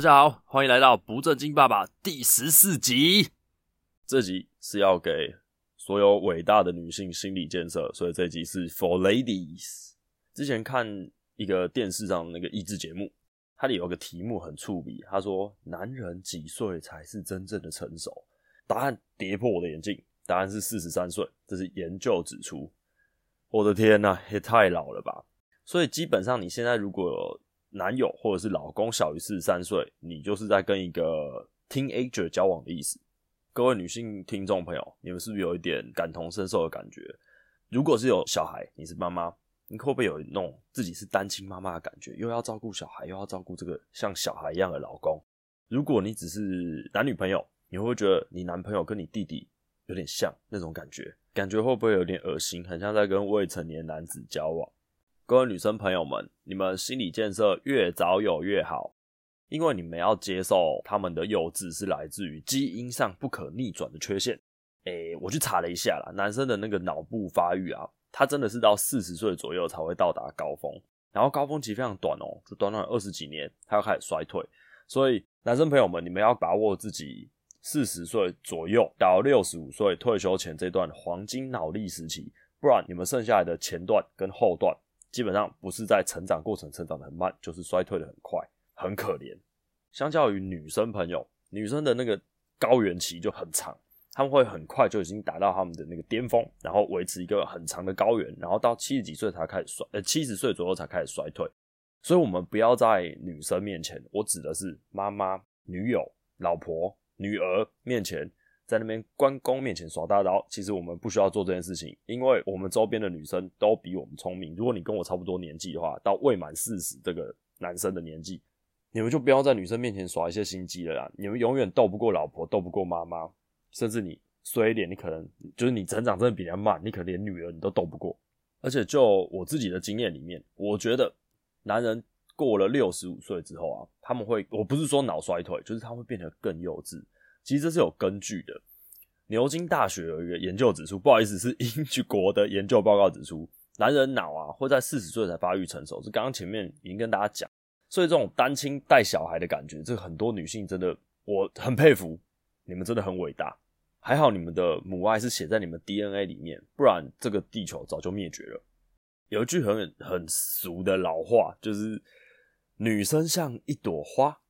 大家好，欢迎来到不正经爸爸第十四集。这集是要给所有伟大的女性心理建设，所以这集是 For Ladies。之前看一个电视上那个益智节目，它里有个题目很触笔，他说：“男人几岁才是真正的成熟？”答案跌破我的眼镜，答案是四十三岁。这是研究指出。我的天呐，也太老了吧！所以基本上，你现在如果男友或者是老公小于四十三岁，你就是在跟一个 teenager 交往的意思。各位女性听众朋友，你们是不是有一点感同身受的感觉？如果是有小孩，你是妈妈，你会不会有那种自己是单亲妈妈的感觉？又要照顾小孩，又要照顾这个像小孩一样的老公。如果你只是男女朋友，你会不会觉得你男朋友跟你弟弟有点像那种感觉？感觉会不会有点恶心？很像在跟未成年男子交往？各位女生朋友们，你们心理建设越早有越好，因为你们要接受他们的幼稚是来自于基因上不可逆转的缺陷。诶，我去查了一下啦，男生的那个脑部发育啊，他真的是到四十岁左右才会到达高峰，然后高峰期非常短哦，就短短二十几年，他要开始衰退。所以男生朋友们，你们要把握自己四十岁左右到六十五岁退休前这段黄金脑力时期，不然你们剩下来的前段跟后段。基本上不是在成长过程成长的很慢，就是衰退的很快，很可怜。相较于女生朋友，女生的那个高原期就很长，他们会很快就已经达到他们的那个巅峰，然后维持一个很长的高原，然后到七十几岁才开始衰，呃，七十岁左右才开始衰退。所以，我们不要在女生面前，我指的是妈妈、女友、老婆、女儿面前。在那边关公面前耍大刀，其实我们不需要做这件事情，因为我们周边的女生都比我们聪明。如果你跟我差不多年纪的话，到未满四十这个男生的年纪，你们就不要在女生面前耍一些心机了啦。你们永远斗不过老婆，斗不过妈妈，甚至你衰一点，你可能就是你成长真的比人慢，你可能连女儿你都斗不过。而且就我自己的经验里面，我觉得男人过了六十五岁之后啊，他们会，我不是说脑衰退，就是他会变得更幼稚。其实这是有根据的。牛津大学有一个研究指出，不好意思，是 英国的研究报告指出，男人脑啊会在四十岁才发育成熟。是刚刚前面已经跟大家讲，所以这种单亲带小孩的感觉，这很多女性真的我很佩服，你们真的很伟大。还好你们的母爱是写在你们 DNA 里面，不然这个地球早就灭绝了。有一句很很俗的老话，就是女生像一朵花。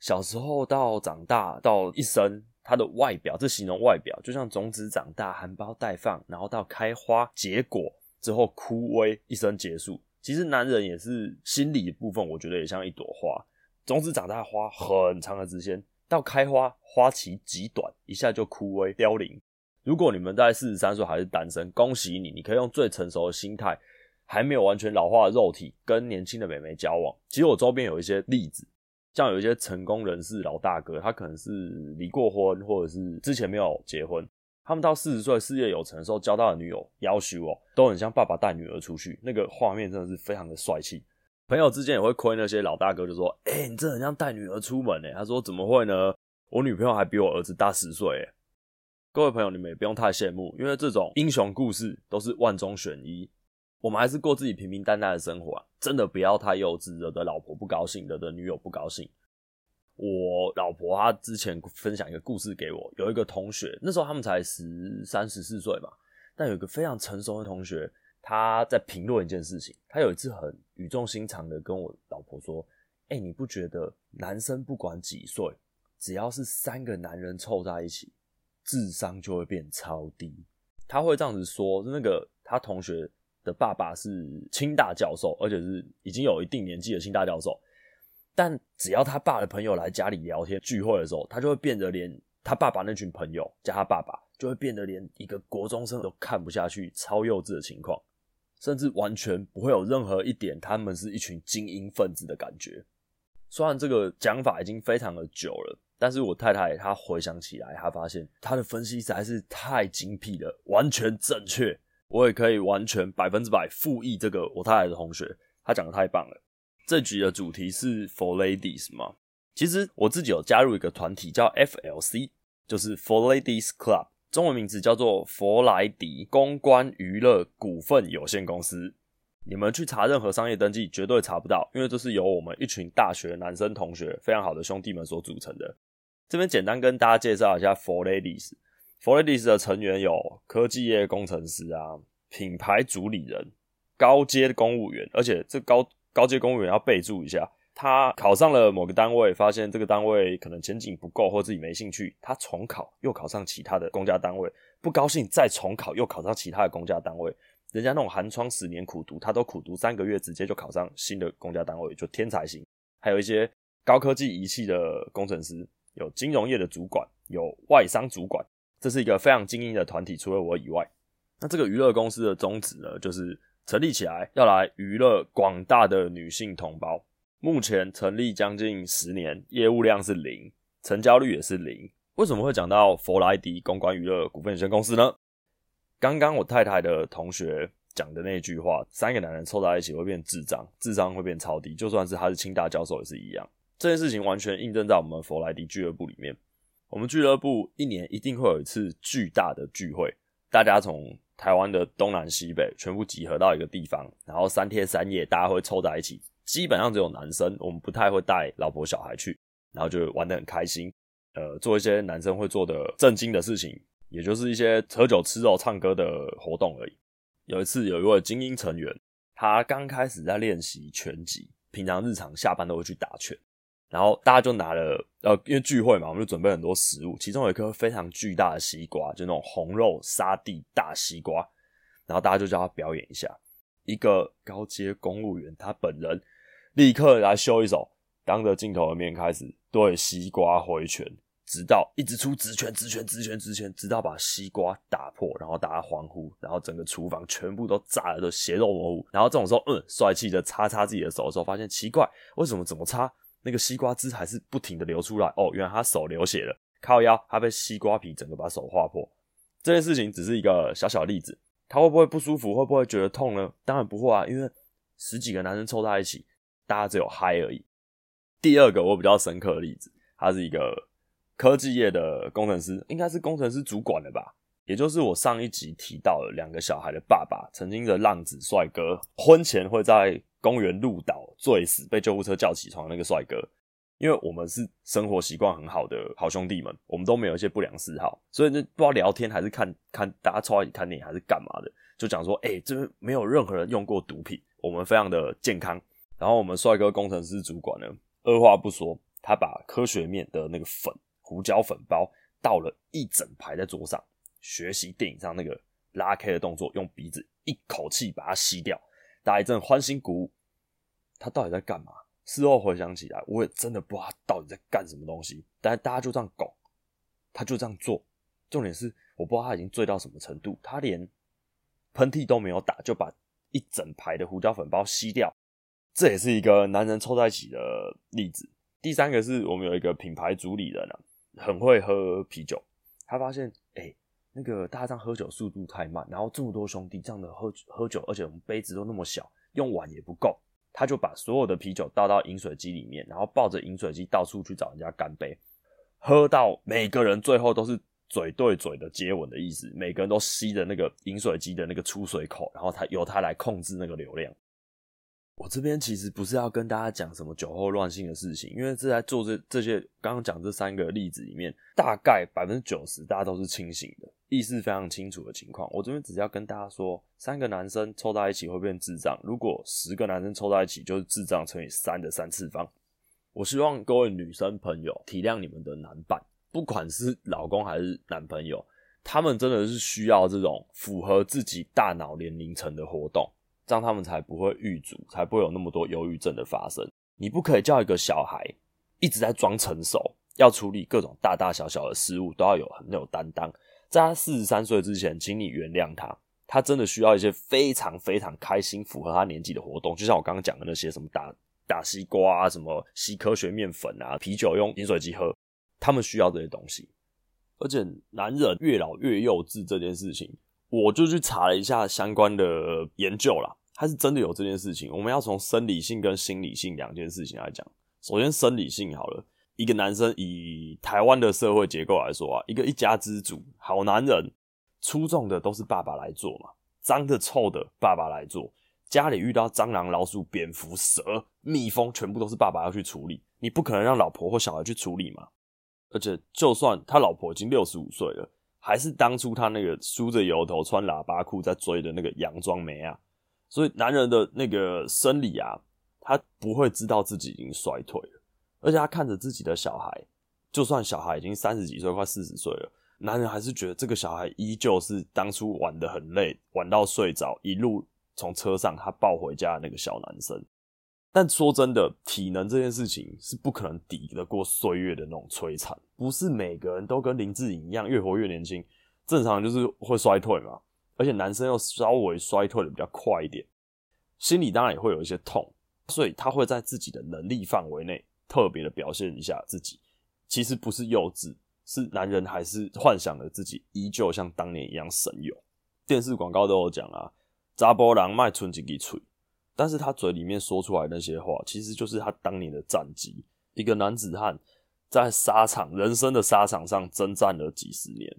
小时候到长大到一生，它的外表，这形容外表，就像种子长大、含苞待放，然后到开花结果之后枯萎，一生结束。其实男人也是心理的部分，我觉得也像一朵花，种子长大，花很长的时间，到开花，花期极短，一下就枯萎凋零。如果你们在四十三岁还是单身，恭喜你，你可以用最成熟的心态，还没有完全老化的肉体，跟年轻的美眉交往。其实我周边有一些例子。像有一些成功人士老大哥，他可能是离过婚，或者是之前没有结婚，他们到四十岁事业有成的时候交到的女友，夭寿哦，都很像爸爸带女儿出去，那个画面真的是非常的帅气。朋友之间也会亏那些老大哥，就说：“哎、欸，你这很像带女儿出门哎。”他说：“怎么会呢？我女朋友还比我儿子大十岁哎。”各位朋友，你们也不用太羡慕，因为这种英雄故事都是万中选一。我们还是过自己平平淡淡的生活啊，真的不要太幼稚，惹得老婆不高兴，惹得女友不高兴。我老婆她之前分享一个故事给我，有一个同学，那时候他们才十三十四岁吧，但有一个非常成熟的同学，他在评论一件事情，他有一次很语重心长的跟我老婆说：“哎，你不觉得男生不管几岁，只要是三个男人凑在一起，智商就会变超低？”他会这样子说，那个他同学。的爸爸是清大教授，而且是已经有一定年纪的清大教授。但只要他爸的朋友来家里聊天聚会的时候，他就会变得连他爸爸那群朋友加他爸爸，就会变得连一个国中生都看不下去，超幼稚的情况，甚至完全不会有任何一点他们是一群精英分子的感觉。虽然这个讲法已经非常的久了，但是我太太她回想起来，她发现她的分析实在是太精辟了，完全正确。我也可以完全百分之百复议这个我太太的同学，他讲的太棒了。这集的主题是 For Ladies 吗？其实我自己有加入一个团体叫 FLC，就是 For Ladies Club，中文名字叫做佛莱迪公关娱乐股份有限公司。你们去查任何商业登记，绝对查不到，因为这是由我们一群大学男生同学非常好的兄弟们所组成的。这边简单跟大家介绍一下 For Ladies。For Ladies 的成员有科技业工程师啊，品牌主理人，高阶公务员，而且这高高阶公务员要备注一下。他考上了某个单位，发现这个单位可能前景不够，或自己没兴趣，他重考，又考上其他的公家单位，不高兴再重考，又考上其他的公家单位。人家那种寒窗十年苦读，他都苦读三个月，直接就考上新的公家单位，就天才型。还有一些高科技仪器的工程师，有金融业的主管，有外商主管，这是一个非常精英的团体。除了我以外，那这个娱乐公司的宗旨呢，就是成立起来要来娱乐广大的女性同胞。目前成立将近十年，业务量是零，成交率也是零。为什么会讲到佛莱迪公关娱乐股份有限公司呢？刚刚我太太的同学讲的那句话，三个男人凑在一起会变智障，智商会变超低，就算是他是清大教授也是一样。这件事情完全印证在我们佛莱迪俱乐部里面。我们俱乐部一年一定会有一次巨大的聚会，大家从台湾的东南西北全部集合到一个地方，然后三天三夜大家会凑在一起。基本上只有男生，我们不太会带老婆小孩去，然后就玩得很开心，呃，做一些男生会做的正经的事情，也就是一些喝酒、吃肉、唱歌的活动而已。有一次，有一位精英成员，他刚开始在练习拳击，平常日常下班都会去打拳，然后大家就拿了，呃，因为聚会嘛，我们就准备很多食物，其中有一颗非常巨大的西瓜，就那种红肉沙地大西瓜，然后大家就叫他表演一下，一个高阶公务员他本人。立刻来修一手，当着镜头的面开始对西瓜挥拳，直到一直出直拳、直拳、直拳、直拳，直到把西瓜打破，然后大家欢呼，然后整个厨房全部都炸了，都血肉模糊。然后这种时候，嗯，帅气的擦擦自己的手的时候，发现奇怪，为什么怎么擦那个西瓜汁还是不停的流出来？哦，原来他手流血了，靠腰，他被西瓜皮整个把手划破。这件事情只是一个小小例子，他会不会不舒服？会不会觉得痛呢？当然不会啊，因为十几个男生凑在一起。大家只有嗨而已。第二个我比较深刻的例子，他是一个科技业的工程师，应该是工程师主管的吧？也就是我上一集提到的两个小孩的爸爸，曾经的浪子帅哥，婚前会在公园路倒醉死，被救护车叫起床的那个帅哥。因为我们是生活习惯很好的好兄弟们，我们都没有一些不良嗜好，所以就不知道聊天还是看看大家凑在一起看电影还是干嘛的，就讲说，哎、这边没有任何人用过毒品，我们非常的健康。然后我们帅哥工程师主管呢，二话不说，他把科学面的那个粉胡椒粉包倒了一整排在桌上，学习电影上那个拉开的动作，用鼻子一口气把它吸掉，打一阵欢欣鼓舞。他到底在干嘛？事后回想起来，我也真的不知道他到底在干什么东西。但是大家就这样搞，他就这样做。重点是，我不知道他已经醉到什么程度，他连喷嚏都没有打，就把一整排的胡椒粉包吸掉。这也是一个男人凑在一起的例子。第三个是我们有一个品牌主理人啊，很会喝啤酒。他发现，哎、那个大家这样喝酒速度太慢，然后这么多兄弟这样的喝喝酒，而且我们杯子都那么小，用碗也不够，他就把所有的啤酒倒到饮水机里面，然后抱着饮水机到处去找人家干杯，喝到每个人最后都是嘴对嘴的接吻的意思，每个人都吸着那个饮水机的那个出水口，然后他由他来控制那个流量。我这边其实不是要跟大家讲什么酒后乱性的事情，因为是在做这这些刚刚讲这三个例子里面，大概百分之九十大家都是清醒的，意识非常清楚的情况。我这边只是要跟大家说，三个男生凑在一起会变智障，如果十个男生凑在一起就是智障乘以三的三次方。我希望各位女生朋友体谅你们的男伴，不管是老公还是男朋友，他们真的是需要这种符合自己大脑年龄层的活动。这样他们才不会郁卒，才不会有那么多忧郁症的发生。你不可以叫一个小孩一直在装成熟，要处理各种大大小小的事物都要有很有担当。在他四十三岁之前，请你原谅他，他真的需要一些非常非常开心、符合他年纪的活动。就像我刚刚讲的那些什么打打西瓜啊，什么吸科学面粉啊，啤酒用饮水机喝，他们需要这些东西。而且男人越老越幼稚这件事情，我就去查了一下相关的研究啦。他是真的有这件事情，我们要从生理性跟心理性两件事情来讲。首先，生理性好了，一个男生以台湾的社会结构来说啊，一个一家之主，好男人，出众的都是爸爸来做嘛，脏的臭的爸爸来做，家里遇到蟑螂、老鼠、蝙蝠、蛇、蜜蜂，全部都是爸爸要去处理。你不可能让老婆或小孩去处理嘛。而且，就算他老婆已经六十五岁了，还是当初他那个梳着油头、穿喇叭裤在追的那个洋装妹啊。所以，男人的那个生理啊，他不会知道自己已经衰退了。而且，他看着自己的小孩，就算小孩已经三十几岁、快四十岁了，男人还是觉得这个小孩依旧是当初玩得很累、玩到睡着，一路。从车上他抱回家的那个小男生，但说真的，体能这件事情是不可能抵得过岁月的那种摧残。不是每个人都跟林志颖一样越活越年轻，正常就是会衰退嘛。而且男生又稍微衰退的比较快一点，心里当然也会有一些痛，所以他会在自己的能力范围内特别的表现一下自己。其实不是幼稚，是男人还是幻想着自己依旧像当年一样神勇。电视广告都有讲啊。查甫人卖存一支嘴，但是他嘴里面说出来那些话，其实就是他当年的战绩。一个男子汉在沙场、人生的沙场上征战了几十年，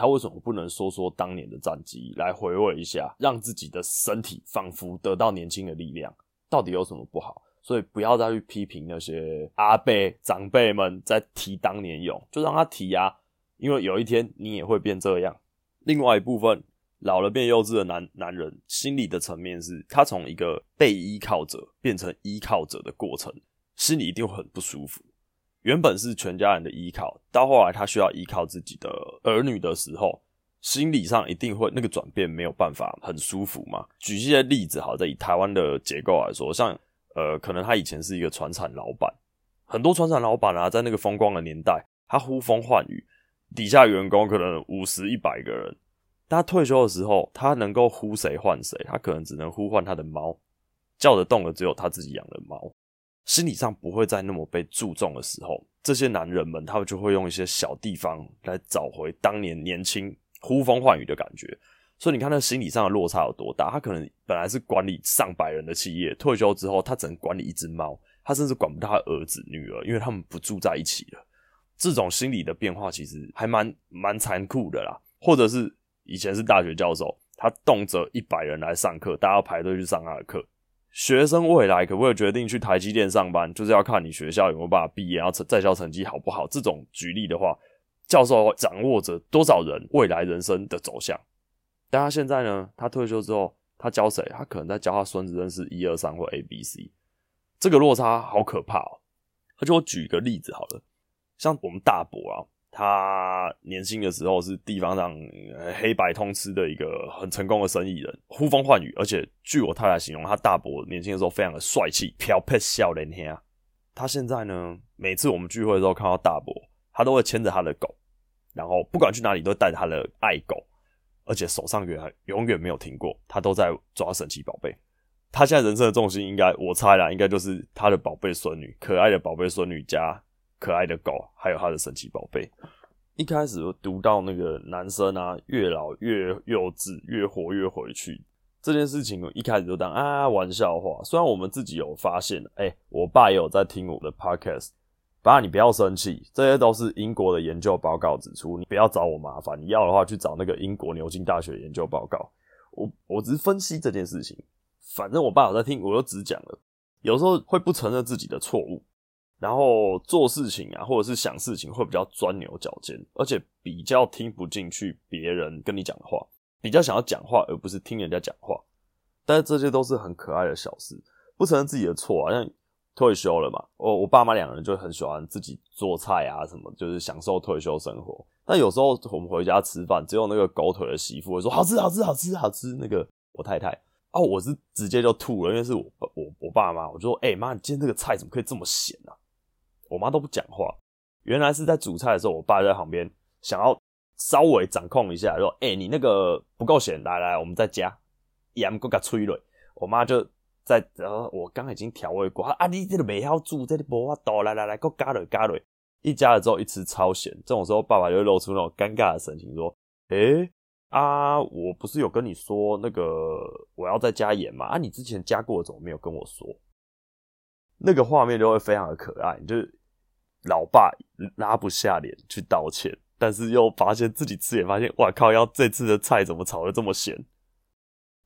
他为什么不能说说当年的战绩，来回味一下，让自己的身体仿佛得到年轻的力量？到底有什么不好？所以不要再去批评那些阿伯长辈们在提当年勇，就让他提啊，因为有一天你也会变这样。另外一部分。老了变幼稚的男男人，心理的层面是，他从一个被依靠者变成依靠者的过程，心里一定会很不舒服。原本是全家人的依靠，到后来他需要依靠自己的儿女的时候，心理上一定会那个转变没有办法很舒服嘛。举一些例子，好，在以台湾的结构来说，像呃，可能他以前是一个船产老板，很多船产老板啊，在那个风光的年代，他呼风唤雨，底下员工可能五十、一百个人。他退休的时候，他能够呼谁唤谁？他可能只能呼唤他的猫，叫得动的只有他自己养的猫。心理上不会再那么被注重的时候，这些男人们他们就会用一些小地方来找回当年年轻呼风唤雨的感觉。所以你看，那心理上的落差有多大？他可能本来是管理上百人的企业，退休之后他只能管理一只猫，他甚至管不到他儿子女儿，因为他们不住在一起了。这种心理的变化其实还蛮蛮残酷的啦，或者是。以前是大学教授，他动辄一百人来上课，大家要排队去上他的课。学生未来可不可以决定去台积电上班，就是要看你学校有没有办法毕业，然后在校成绩好不好。这种举例的话，教授掌握着多少人未来人生的走向。但他现在呢？他退休之后，他教谁？他可能在教他孙子认识一二三或 A B C。这个落差好可怕哦。而且我举一个例子好了，像我们大伯啊。他年轻的时候是地方上黑白通吃的一个很成功的生意人，呼风唤雨。而且据我太太形容，他大伯年轻的时候非常的帅气，飘撇笑脸兄。他现在呢，每次我们聚会的时候看到大伯，他都会牵着他的狗，然后不管去哪里都带着他的爱狗，而且手上永永远没有停过，他都在抓神奇宝贝。他现在人生的重心应该，我猜啦，应该就是他的宝贝孙女，可爱的宝贝孙女家。可爱的狗，还有他的神奇宝贝。一开始读到那个男生啊，越老越幼稚，越活越回去这件事情，一开始就当啊玩笑话。虽然我们自己有发现，哎、我爸也有在听我的 podcast。爸，你不要生气，这些都是英国的研究报告指出，你不要找我麻烦。你要的话，去找那个英国牛津大学研究报告。我我只是分析这件事情，反正我爸有在听，我就只讲了。有时候会不承认自己的错误。然后做事情啊，或者是想事情会比较钻牛角尖，而且比较听不进去别人跟你讲的话，比较想要讲话而不是听人家讲话。但是这些都是很可爱的小事，不承认自己的错啊。像退休了嘛，我我爸妈两个人就很喜欢自己做菜啊，什么就是享受退休生活。但有时候我们回家吃饭，只有那个狗腿的媳妇会说好吃好吃好吃好吃。那个我太太哦，我是直接就吐了，因为是我我我爸妈，我就说哎妈，你今天这个菜怎么可以这么咸啊？我妈都不讲话，原来是在煮菜的时候，我爸在旁边想要稍微掌控一下，说：“哎、你那个不够咸，来来，我们再加盐，给它吹了。”我妈就在，然后我刚已经调味过，啊，你这个没要煮，这里无法倒，来来来，给我加了加了。一加了之后，一吃超咸，这种时候爸爸就会露出那种尴尬的神情，说：“哎、啊，我不是有跟你说那个我要再加盐吗？啊，你之前加过，怎么没有跟我说？”那个画面就会非常的可爱，就是。老爸拉不下脸去道歉，但是又发现自己吃也发现，哇靠！要这次的菜怎么炒得这么咸？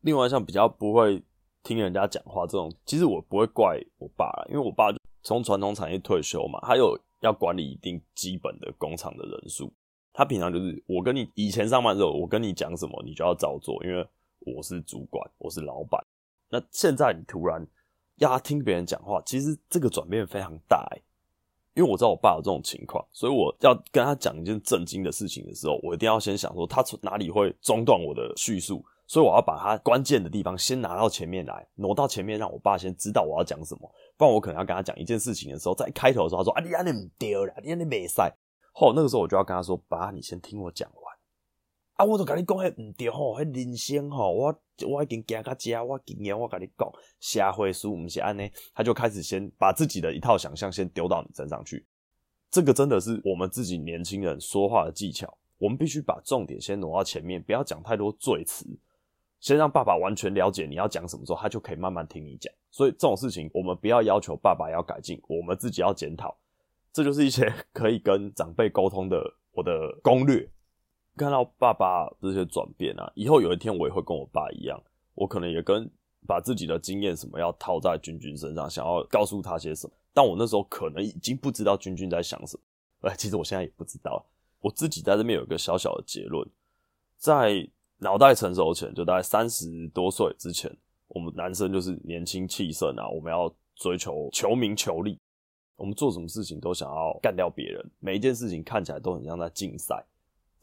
另外，像比较不会听人家讲话这种，其实我不会怪我爸，因为我爸从传统产业退休嘛，他有要管理一定基本的工厂的人数。他平常就是我跟你以前上班的时候，我跟你讲什么，你就要照做，因为我是主管，我是老板。那现在你突然要他听别人讲话，其实这个转变非常大欸。因为我知道我爸有这种情况，所以我要跟他讲一件震惊的事情的时候，我一定要先想说他从哪里会中断我的叙述。所以我要把他关键的地方先拿到前面来，挪到前面，让我爸先知道我要讲什么。不然我可能要跟他讲一件事情的时候，在开头的时候他说：“啊，你安尼唔对啦，你安尼没赛。”后那个时候我就要跟他说：“爸，你先听我讲完。”啊，我都跟你讲，迄唔对吼，迄人生吼，我我已经行到这，我经验我跟你讲，社会书唔是安尼。他就开始先把自己的一套想象先丢到你身上去。这个真的是我们自己年轻人说话的技巧，我们必须把重点先挪到前面，不要讲太多赘词。先让爸爸完全了解你要讲什么时候，他就可以慢慢听你讲。所以这种事情，我们不要要求爸爸要改进，我们自己要检讨。这就是一些 可以跟长辈沟通的我的攻略。看到爸爸这些转变啊，以后有一天我也会跟我爸一样，我可能也跟把自己的经验什么要套在君君身上，想要告诉他些什么。但我那时候可能已经不知道君君在想什么。哎，其实我现在也不知道。我自己在这边有一个小小的结论，在。脑袋成熟前，就大概三十多岁之前，我们男生就是年轻气盛啊，我们要追求求名求利，我们做什么事情都想要干掉别人，每一件事情看起来都很像在竞赛，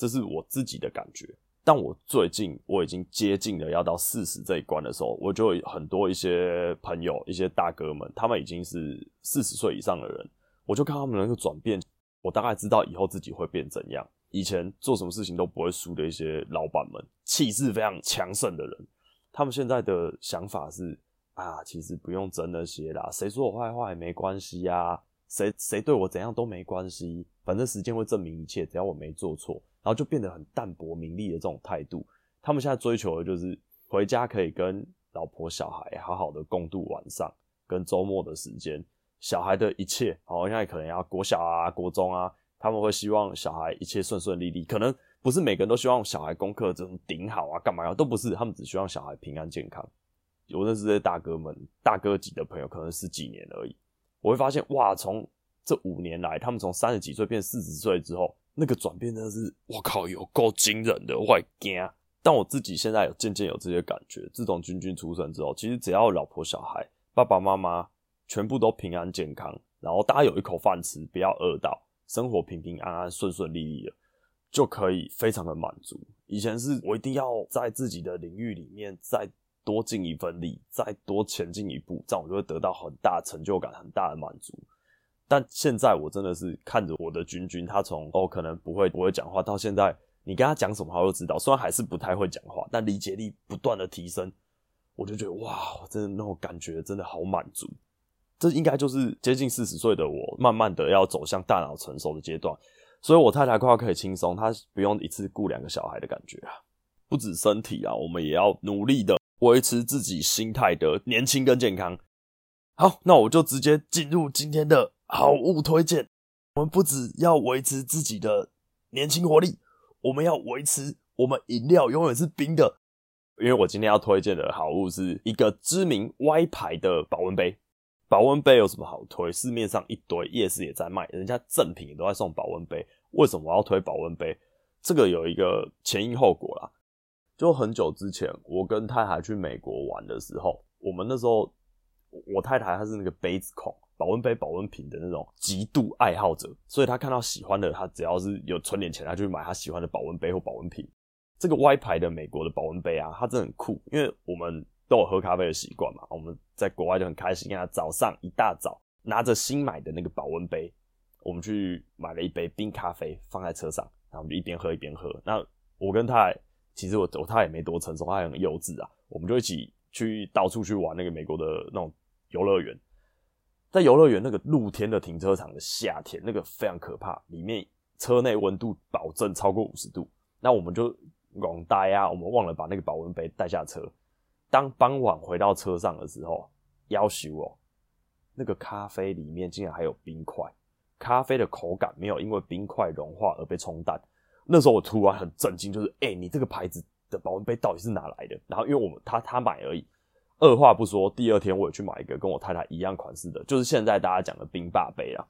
这是我自己的感觉。但我最近我已经接近了要到四十这一关的时候，我就有很多一些朋友、一些大哥们，他们已经是四十岁以上的人，我就看他们那个转变，我大概知道以后自己会变怎样。以前做什么事情都不会输的一些老板们，气势非常强盛的人，他们现在的想法是啊，其实不用争那些啦，谁说我坏话也没关系呀，谁谁对我怎样都没关系，反正时间会证明一切，只要我没做错，然后就变得很淡泊名利的这种态度。他们现在追求的就是回家可以跟老婆小孩好好的共度晚上跟周末的时间，小孩的一切，好，现在可能要国小啊、国中啊。他们会希望小孩一切顺顺利利，可能不是每个人都希望小孩功课这种顶好啊，干嘛呀？都不是，他们只希望小孩平安健康。我认识这些大哥们，大哥级的朋友，可能十几年而已。我会发现，哇，从这五年来，他们从三十几岁变四十岁之后，那个转变真的是，我靠，有够惊人的，我惊。但我自己现在有渐渐有这些感觉，自从君君出生之后，其实只要老婆小孩、爸爸妈妈全部都平安健康，然后大家有一口饭吃，不要饿到。生活平平安安、顺顺利利的，就可以非常的满足。以前是我一定要在自己的领域里面再多尽一份力，再多前进一步，这样我就会得到很大成就感、很大的满足。但现在我真的是看着我的君君，他从哦可能不会不会讲话，到现在你跟他讲什么他都知道，虽然还是不太会讲话，但理解力不断的提升，我就觉得哇，真的那种感觉真的好满足。这应该就是接近四十岁的我，慢慢的要走向大脑成熟的阶段，所以我太太快要可以轻松，她不用一次顾两个小孩的感觉啊。不止身体啊，我们也要努力的维持自己心态的年轻跟健康。好，那我就直接进入今天的好物推荐。我们不只要维持自己的年轻活力，我们要维持我们饮料永远是冰的。因为我今天要推荐的好物是一个知名 Y 牌的保温杯。保温杯有什么好推？市面上一堆，夜市也在卖，人家赠品也都在送保温杯。为什么我要推保温杯？这个有一个前因后果啦。就很久之前，我跟太太去美国玩的时候，我们那时候我太太她是那个杯子控，保温杯、保温瓶的那种极度爱好者，所以他看到喜欢的，他只要是有存点钱，他就去买他喜欢的保温杯或保温瓶。这个 Y 牌的美国的保温杯啊，它真的很酷，因为我们。都有喝咖啡的习惯嘛？我们在国外就很开心啊！早上一大早拿着新买的那个保温杯，我们去买了一杯冰咖啡放在车上，然后我们就一边喝一边喝。那我跟他其实我我他也没多成熟，他很幼稚啊。我们就一起去到处去玩那个美国的那种游乐园，在游乐园那个露天的停车场的夏天，那个非常可怕，里面车内温度保证超过五十度。那我们就懵呆啊，我们忘了把那个保温杯带下车。当傍晚回到车上的时候，要求哦，那个咖啡里面竟然还有冰块，咖啡的口感没有因为冰块融化而被冲淡。那时候我突然很震惊，就是哎、你这个牌子的保温杯到底是哪来的？然后因为我们他他买而已二话不说，第二天我也去买一个跟我太太一样款式的，就是现在大家讲的冰霸杯啊。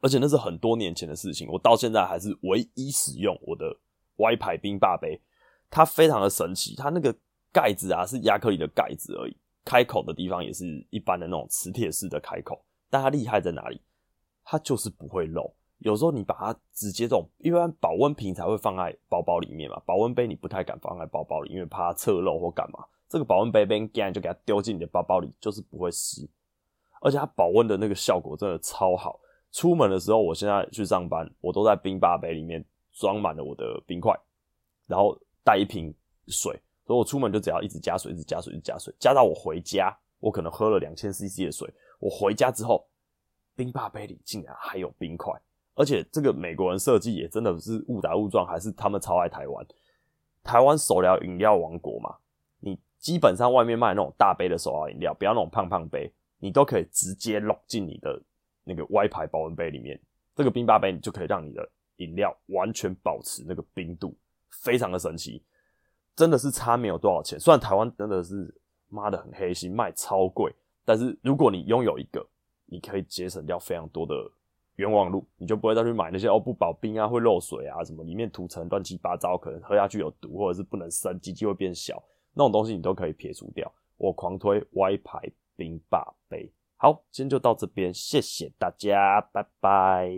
而且那是很多年前的事情，我到现在还是唯一使用我的 Y 牌冰霸杯。它非常的神奇，它那个盖子啊是亚克力的盖子而已，开口的地方也是一般的那种磁铁式的开口。但它厉害在哪里？它就是不会漏。有时候你把它直接这种，一般保温瓶才会放在包包里面嘛，保温杯你不太敢放在包包里，因为怕它侧漏或干嘛。这个保温杯边盖就给它丢进你的包包里，就是不会湿。而且它保温的那个效果真的超好。出门的时候，我现在去上班，我都在冰霸杯里面装满了我的冰块，然后带一瓶水，所以我出门就只要一直加水，一直加水，一直加水，加到我回家，我可能喝了两千 CC 的水，我回家之后，冰霸杯里竟然还有冰块。而且这个美国人设计也真的是误打误撞，还是他们超爱台湾。台湾手摇饮料王国嘛，你基本上外面卖那种大杯的手摇饮料，不要那种胖胖杯，你都可以直接搂进你的那个 Y 牌保温杯里面。这个冰霸杯，你就可以让你的饮料完全保持那个冰度，非常的神奇。真的是差没有多少钱，虽然台湾真的是妈的很黑心，卖超贵，但是如果你拥有一个，你可以节省掉非常多的。冤枉路，你就不会再去买那些哦不保冰啊，会漏水啊，什么里面涂层乱七八糟，可能喝下去有毒，或者是不能生，机器会变小，那种东西你都可以撇除掉。我狂推 Y 牌冰霸杯。好，今天就到这边，谢谢大家，拜拜。